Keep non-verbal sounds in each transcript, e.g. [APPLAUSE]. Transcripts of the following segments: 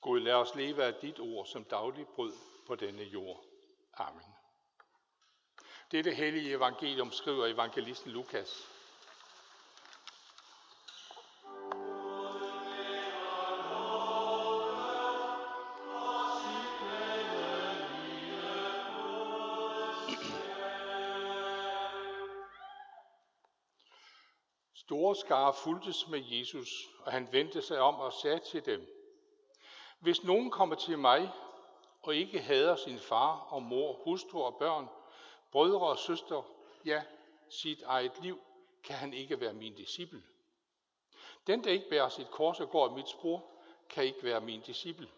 Gud, lad os leve af dit ord som daglig brød på denne jord. Amen. Dette hellige evangelium skriver evangelisten Lukas. Store skare fuldtes med Jesus, og han vendte sig om og sagde til dem, hvis nogen kommer til mig og ikke hader sin far og mor, hustru og børn, brødre og søstre, ja, sit eget liv, kan han ikke være min disciple. Den, der ikke bærer sit kors og går i mit spor, kan ikke være min disciple.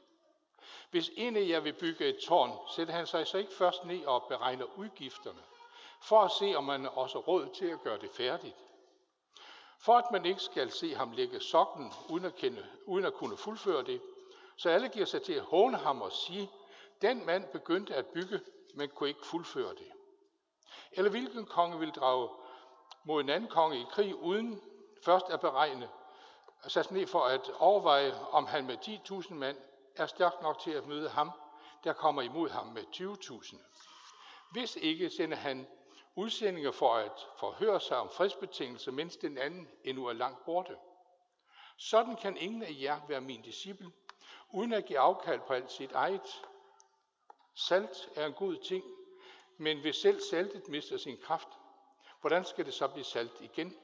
Hvis en af jer vil bygge et tårn, sætter han sig så ikke først ned og beregner udgifterne, for at se, om man også råd til at gøre det færdigt. For at man ikke skal se ham lægge sokken, uden at, kende, uden at kunne fuldføre det, så alle giver sig til at håne ham og sige, den mand begyndte at bygge, men kunne ikke fuldføre det. Eller hvilken konge vil drage mod en anden konge i krig, uden først at beregne, sat ned for at overveje, om han med 10.000 mand er stærk nok til at møde ham, der kommer imod ham med 20.000. Hvis ikke, sender han udsendinger for at forhøre sig om fredsbetingelser, mens den anden endnu er langt borte. Sådan kan ingen af jer være min disciple, uden at give afkald på alt sit eget. Salt er en god ting, men hvis selv saltet mister sin kraft, hvordan skal det så blive salt igen?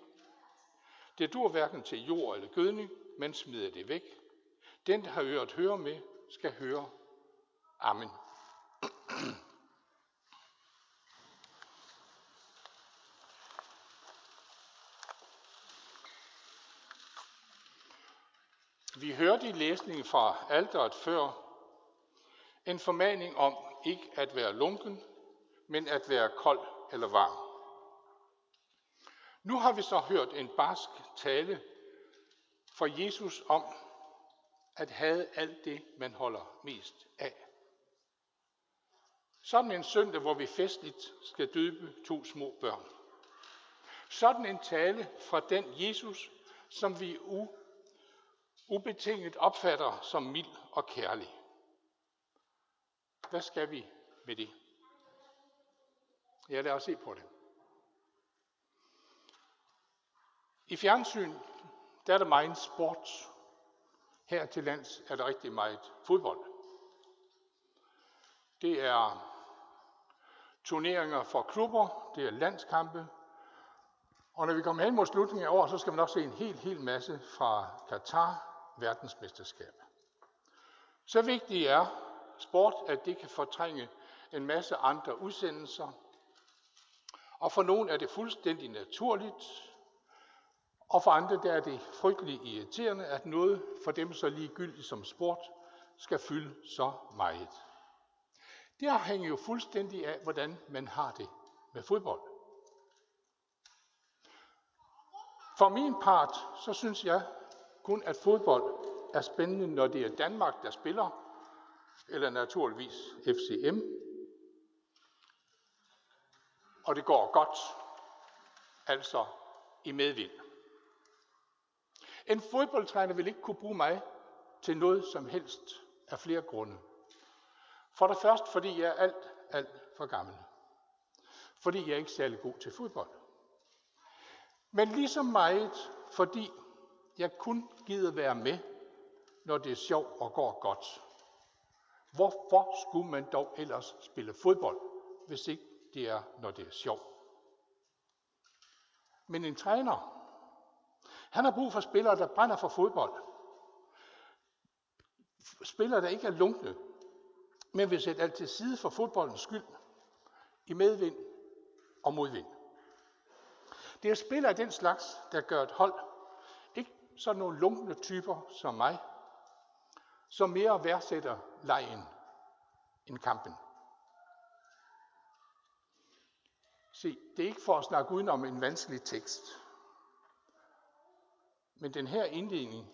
Det dur hverken til jord eller gødning, men smider det væk. Den, der har øret høre med, skal høre. Amen. Vi hørte i læsningen fra alderet før en formaning om ikke at være lunken, men at være kold eller varm. Nu har vi så hørt en barsk tale fra Jesus om at have alt det, man holder mest af. Sådan en søndag, hvor vi festligt skal døbe to små børn. Sådan en tale fra den Jesus, som vi u ubetinget opfatter som mild og kærlig. Hvad skal vi med det? Ja, lad os se på det. I fjernsyn, der er der meget sport. Her til lands er der rigtig meget fodbold. Det er turneringer for klubber, det er landskampe, og når vi kommer hen mod slutningen af året, så skal man også se en helt, helt masse fra Katar, verdensmesterskab. Så vigtigt er sport, at det kan fortrænge en masse andre udsendelser. Og for nogen er det fuldstændig naturligt, og for andre der er det frygtelig irriterende, at noget for dem så ligegyldigt som sport skal fylde så meget. Det afhænger jo fuldstændig af, hvordan man har det med fodbold. For min part, så synes jeg, kun at fodbold er spændende, når det er Danmark, der spiller, eller naturligvis FCM. Og det går godt, altså i medvind. En fodboldtræner vil ikke kunne bruge mig til noget som helst af flere grunde. For det første, fordi jeg er alt, alt for gammel. Fordi jeg er ikke særlig god til fodbold. Men ligesom meget, fordi jeg kun gider være med, når det er sjovt og går godt. Hvorfor skulle man dog ellers spille fodbold, hvis ikke det er, når det er sjovt? Men en træner, han har brug for spillere, der brænder for fodbold. Spillere, der ikke er lunkne, men vil sætte alt til side for fodboldens skyld, i medvind og modvind. Det er spillere af den slags, der gør et hold sådan nogle lunkne typer som mig, som mere værdsætter lejen end kampen. Se, det er ikke for at snakke udenom en vanskelig tekst. Men den her indledning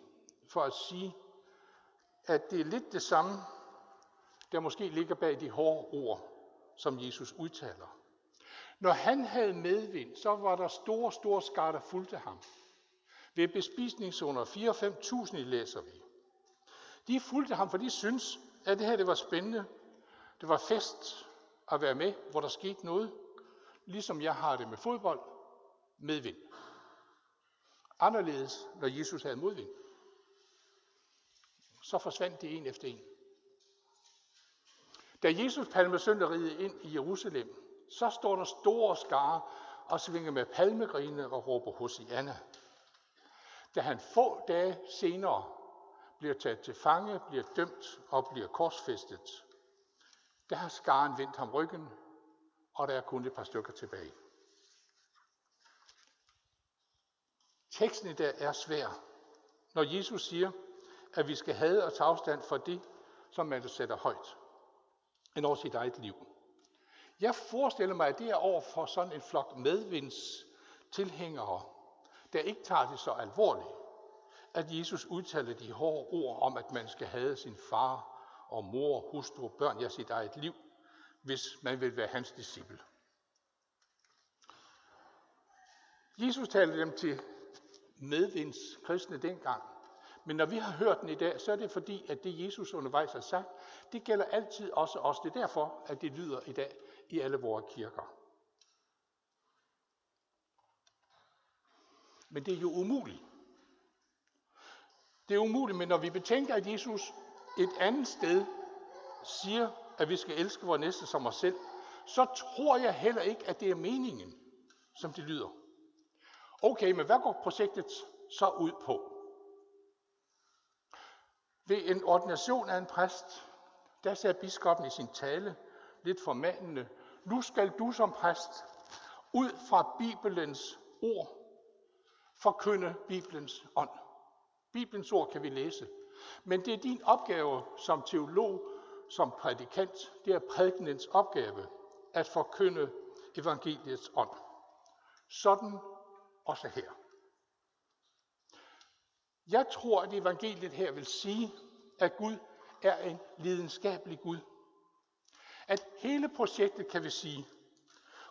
for at sige, at det er lidt det samme, der måske ligger bag de hårde ord, som Jesus udtaler. Når han havde medvind, så var der store, store skar, der fulgte ham. Ved bespisningszoner 4-5.000 læser vi. De fulgte ham, for de syntes, at det her det var spændende. Det var fest at være med, hvor der skete noget. Ligesom jeg har det med fodbold, med vind. Anderledes, når Jesus havde modvind. Så forsvandt de en efter en. Da Jesus palmesønderiede ind i Jerusalem, så står der store skare og svinger med palmegrine og råber Hosianna. Da han få dage senere bliver taget til fange, bliver dømt og bliver korsfæstet, der har skaren vendt ham ryggen, og der er kun et par stykker tilbage. Teksten i dag er svær, når Jesus siger, at vi skal have og tage afstand for det, som man sætter højt, end over sit eget liv. Jeg forestiller mig, at det er over for sådan en flok medvinds tilhængere, der ikke tager det så alvorligt, at Jesus udtaler de hårde ord om, at man skal have sin far og mor, hustru, børn, ja sit eget liv, hvis man vil være hans disciple. Jesus talte dem til medvinds kristne dengang. Men når vi har hørt den i dag, så er det fordi, at det Jesus undervejs har sagt, det gælder altid også os. Det er derfor, at det lyder i dag i alle vores kirker. Men det er jo umuligt. Det er umuligt, men når vi betænker, at Jesus et andet sted siger, at vi skal elske vores næste som os selv, så tror jeg heller ikke, at det er meningen, som det lyder. Okay, men hvad går projektet så ud på? Ved en ordination af en præst, der sagde biskoppen i sin tale, lidt formanende, nu skal du som præst ud fra Bibelens ord forkynde Bibelens ånd. Bibelens ord kan vi læse. Men det er din opgave som teolog, som prædikant, det er prædikenens opgave at forkynde evangeliets ånd. Sådan også her. Jeg tror, at evangeliet her vil sige, at Gud er en lidenskabelig Gud. At hele projektet, kan vi sige,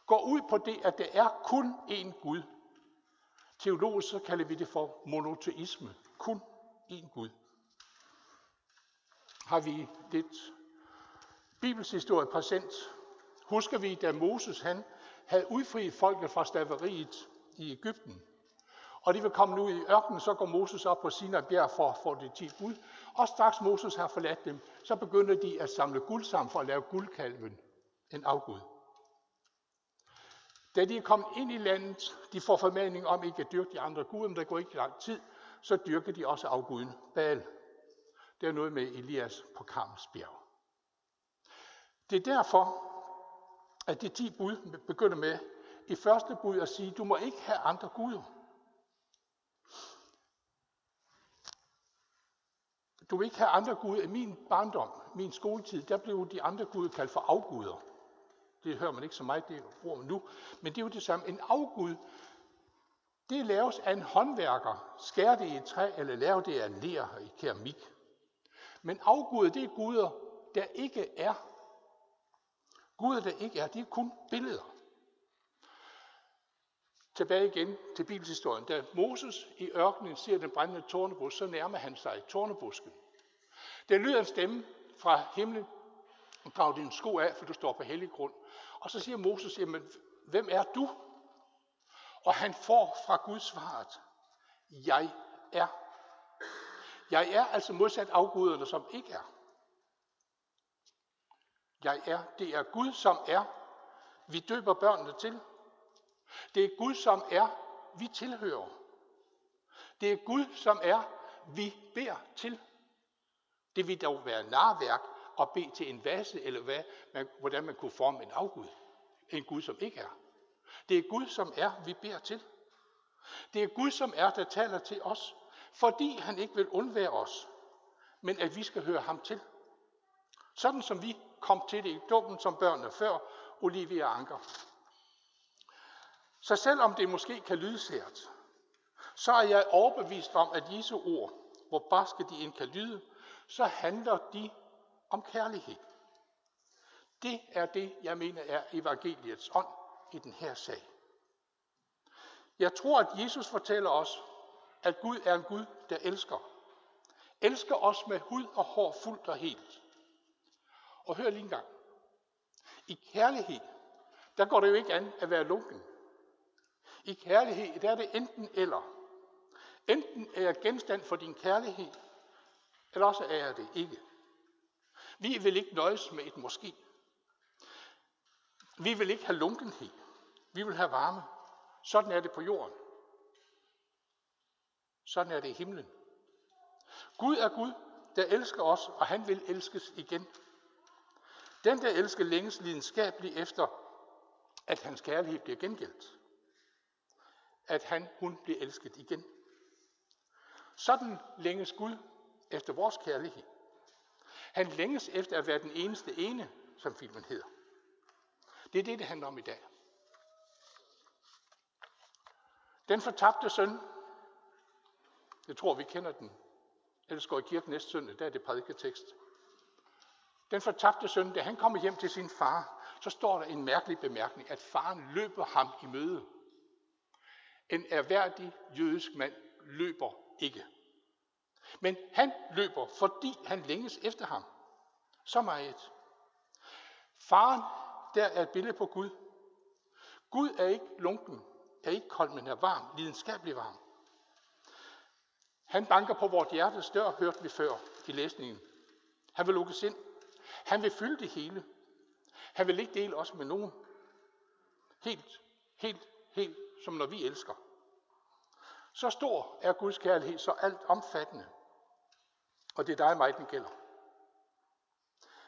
går ud på det, at der er kun én Gud. Teologisk så kalder vi det for monoteisme. Kun én Gud. Har vi lidt bibelshistorie præsent? Husker vi, da Moses han havde udfriet folket fra slaveriet i Ægypten. Og de vil komme ud i ørkenen, så går Moses op på Sinai bjerg for at få det ti bud. Og straks Moses har forladt dem, så begynder de at samle guld sammen for at lave guldkalven, en afgud. Da de er kommet ind i landet, de får formaning om ikke at dyrke de andre guder, men der går ikke lang tid, så dyrker de også afguden Baal. Det er noget med Elias på Karmens bjerg. Det er derfor, at de ti bud begynder med i første bud at sige, du må ikke have andre guder. Du vil ikke have andre guder. I min barndom, min skoletid, der blev de andre guder kaldt for afguder. Det hører man ikke så meget, det man nu. Men det er jo det samme. En afgud, det laves af en håndværker. Skær det i et træ, eller lave det af ler i keramik. Men afguder, det er guder, der ikke er. Guder, der ikke er, det er kun billeder. Tilbage igen til bibelhistorien. Da Moses i ørkenen ser den brændende tornebusk, så nærmer han sig tornebusken. Der lyder en stemme fra himlen, Drag din sko af, for du står på hellig grund. Og så siger Moses, jamen, hvem er du? Og han får fra Gud svaret, jeg er. Jeg er altså modsat afguderne, som ikke er. Jeg er, det er Gud, som er. Vi døber børnene til. Det er Gud, som er, vi tilhører. Det er Gud, som er, vi beder til. Det vil dog være narværk og bede til en vase, eller hvad, man, hvordan man kunne forme en afgud. En Gud, som ikke er. Det er Gud, som er, vi beder til. Det er Gud, som er, der taler til os, fordi han ikke vil undvære os, men at vi skal høre ham til. Sådan som vi kom til det i dummen som børnene før, Olivia Anker. Så selvom det måske kan lyde sært, så er jeg overbevist om, at Jesu ord, hvor barske de end kan lyde, så handler de om kærlighed. Det er det, jeg mener er evangeliets ånd i den her sag. Jeg tror, at Jesus fortæller os, at Gud er en Gud, der elsker. elsker os med hud og hår fuldt og helt. Og hør lige en gang. I kærlighed, der går det jo ikke an at være lunken. I kærlighed, der er det enten eller. Enten er jeg genstand for din kærlighed, eller også er jeg det ikke. Vi vil ikke nøjes med et måske. Vi vil ikke have lunkenhed. Vi vil have varme. Sådan er det på jorden. Sådan er det i himlen. Gud er Gud, der elsker os, og han vil elskes igen. Den, der elsker længes lidenskabeligt efter, at hans kærlighed bliver gengældt. At han, hun bliver elsket igen. Sådan længes Gud efter vores kærlighed. Han længes efter at være den eneste ene, som filmen hedder. Det er det, det handler om i dag. Den fortabte søn, jeg tror, vi kender den. Ellers går i kirken næste søndag, der er det prædiketekst. Den fortabte søn, da han kommer hjem til sin far, så står der en mærkelig bemærkning, at faren løber ham i møde. En erhverdig jødisk mand løber ikke. Men han løber, fordi han længes efter ham. Så meget. Faren, der er et billede på Gud. Gud er ikke lunken, er ikke kold, men er varm, lidenskabelig varm. Han banker på vores hjertes dør, hørte vi før i læsningen. Han vil lukkes ind. Han vil fylde det hele. Han vil ikke dele os med nogen. Helt, helt, helt som når vi elsker. Så stor er Guds kærlighed, så alt omfattende. Og det er dig og mig, den gælder.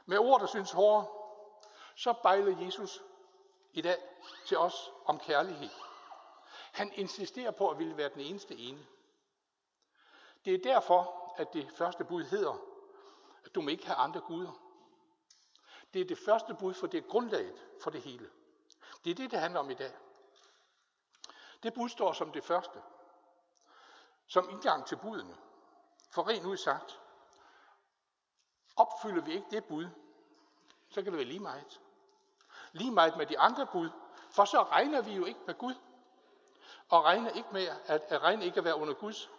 Med ord, der synes hårde, så bejler Jesus i dag til os om kærlighed. Han insisterer på at ville være den eneste ene. Det er derfor, at det første bud hedder, at du må ikke have andre guder. Det er det første bud, for det er grundlaget for det hele. Det er det, det handler om i dag. Det bud står som det første. Som indgang til budene. For rent ud sagt, opfylder vi ikke det bud, så kan det være lige meget. Lige meget med de andre bud, for så regner vi jo ikke med Gud. Og regner ikke med at, at regne ikke at være under Guds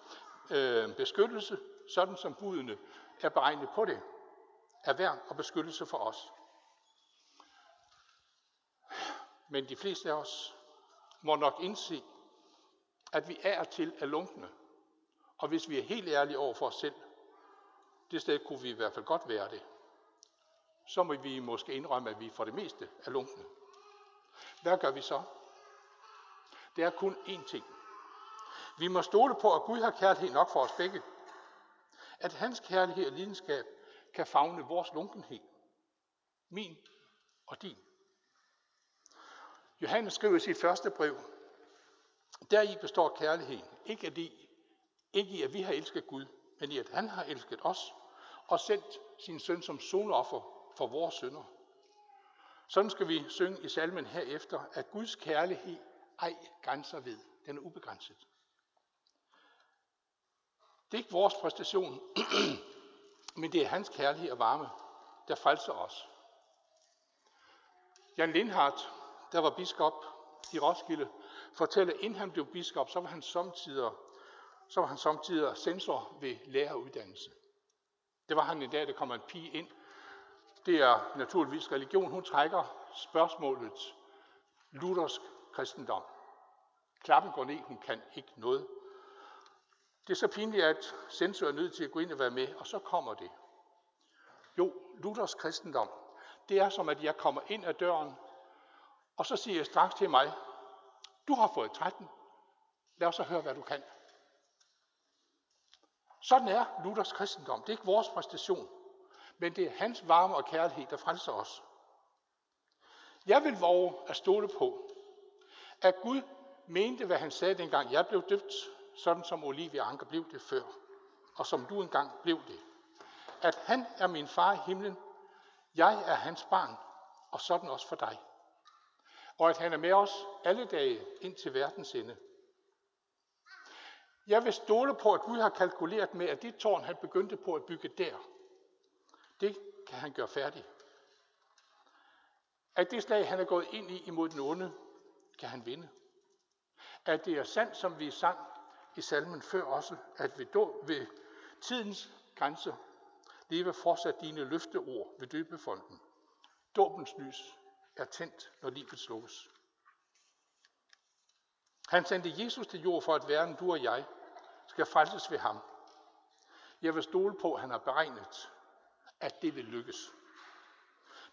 øh, beskyttelse, sådan som budene er beregnet på det, er og beskyttelse for os. Men de fleste af os må nok indse, at vi er til er lunkne. Og hvis vi er helt ærlige over for os selv, det sted kunne vi i hvert fald godt være det, så må vi måske indrømme, at vi for det meste er lunkne. Hvad gør vi så? Det er kun én ting. Vi må stole på, at Gud har kærlighed nok for os begge. At hans kærlighed og lidenskab kan fagne vores lunkenhed. Min og din. Johannes skriver i sit første brev, deri består kærligheden. Ikke, at i, ikke i, at vi har elsket Gud, men i, at han har elsket os og sendt sin søn som sonoffer for vores synder. Sådan skal vi synge i salmen herefter, at Guds kærlighed ej grænser ved. Den er ubegrænset. Det er ikke vores præstation, [CLEARS THROAT] men det er hans kærlighed og varme, der frelser os. Jan Lindhardt, der var biskop i Roskilde, fortæller, at inden han blev biskop, så var han samtidig, så var han samtidig censor ved læreruddannelse. Det var han en dag, der kommer en pige ind. Det er naturligvis religion. Hun trækker spørgsmålet luthersk kristendom. Klappen går ned, hun kan ikke noget. Det er så pinligt, at censor er nødt til at gå ind og være med, og så kommer det. Jo, Luthers kristendom, det er som, at jeg kommer ind ad døren, og så siger jeg straks til mig, du har fået 13, lad os så høre, hvad du kan. Sådan er Luthers kristendom. Det er ikke vores præstation, men det er hans varme og kærlighed, der frelser os. Jeg vil våge at stole på, at Gud mente, hvad han sagde dengang jeg blev døbt, sådan som Olivia Anker blev det før, og som du engang blev det. At han er min far i himlen, jeg er hans barn, og sådan også for dig. Og at han er med os alle dage ind til verdens ende. Jeg vil stole på, at Gud har kalkuleret med, at det tårn, han begyndte på at bygge der, det kan han gøre færdigt. At det slag, han er gået ind i imod den onde, kan han vinde. At det er sandt, som vi sang i salmen før også, at ved, ved tidens grænser leve fortsat dine løfteord ved døbefonden. Dåbens lys er tændt, når livet slukkes. Han sendte Jesus til jord for, at verden, du og jeg, skal frelses ved ham. Jeg vil stole på, at han har beregnet, at det vil lykkes.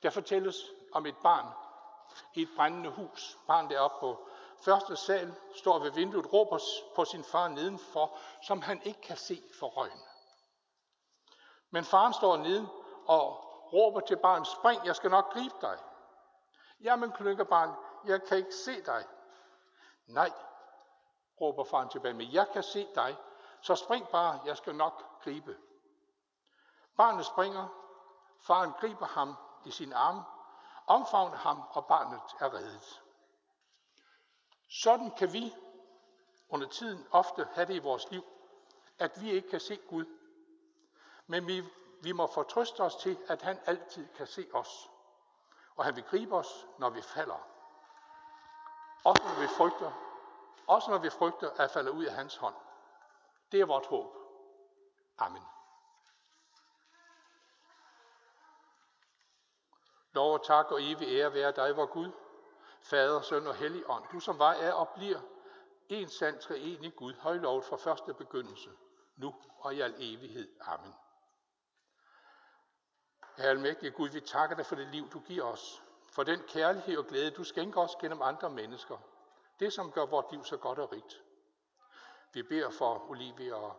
Der fortælles om et barn i et brændende hus. Barn deroppe på første sal står ved vinduet, råber på sin far nedenfor, som han ikke kan se for røgen. Men faren står neden og råber til barnet, spring, jeg skal nok gribe dig. Jamen, klynker barn, jeg kan ikke se dig. Nej, råber faren tilbage, men jeg kan se dig, så spring bare, jeg skal nok gribe. Barnet springer, faren griber ham i sin arm, omfavner ham, og barnet er reddet. Sådan kan vi under tiden ofte have det i vores liv, at vi ikke kan se Gud. Men vi, vi må fortrøste os til, at han altid kan se os. Og han vil gribe os, når vi falder. Også når vi frygter. Også når vi frygter at falde ud af hans hånd. Det er vort håb. Amen. Lov og tak og evig ære være dig, vor Gud, Fader, Søn og Hellig Ånd, du som var, er og bliver en sand treenig Gud, højlovet fra første begyndelse, nu og i al evighed. Amen. Herre almægtige Gud, vi takker dig for det liv, du giver os, for den kærlighed og glæde, du skænker os gennem andre mennesker. Det, som gør vores liv så godt og rigt. Vi beder for Olivia og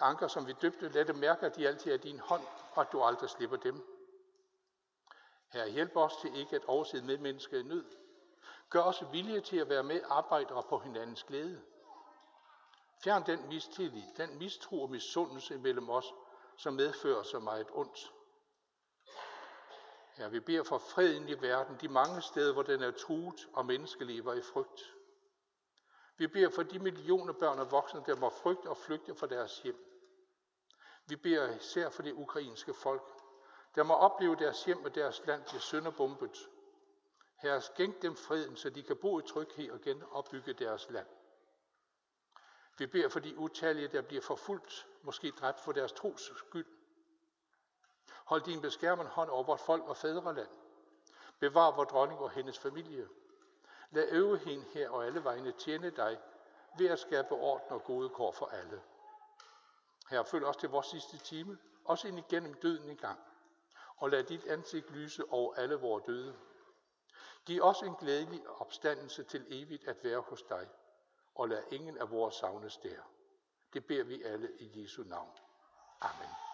Anker, som vi døbte, lad dem mærke, at de altid er din hånd, og at du aldrig slipper dem. Herre, hjælp os til ikke at overse medmennesker i nød. Gør os villige til at være med arbejdere på hinandens glæde. Fjern den mistillid, den mistro og misundelse mellem os, som medfører så meget ondt. Ja, vi beder for freden i verden, de mange steder, hvor den er truet, og mennesker lever i frygt. Vi beder for de millioner børn og voksne, der må frygte og flygte fra deres hjem. Vi beder især for det ukrainske folk, der må opleve deres hjem og deres land til sønderbombet. Herre, skænk dem freden, så de kan bo i tryghed og genopbygge deres land. Vi beder for de utallige, der bliver forfulgt, måske dræbt for deres tros skyld. Hold din beskærmende hånd over vort folk og fædreland. Bevar vor dronning og hendes familie. Lad øve hende her og alle vegne tjene dig ved at skabe orden og gode kår for alle. Her følg os til vores sidste time, også ind igennem døden i gang. Og lad dit ansigt lyse over alle vores døde. Giv os en glædelig opstandelse til evigt at være hos dig, og lad ingen af vores savnes der. Det beder vi alle i Jesu navn. Amen.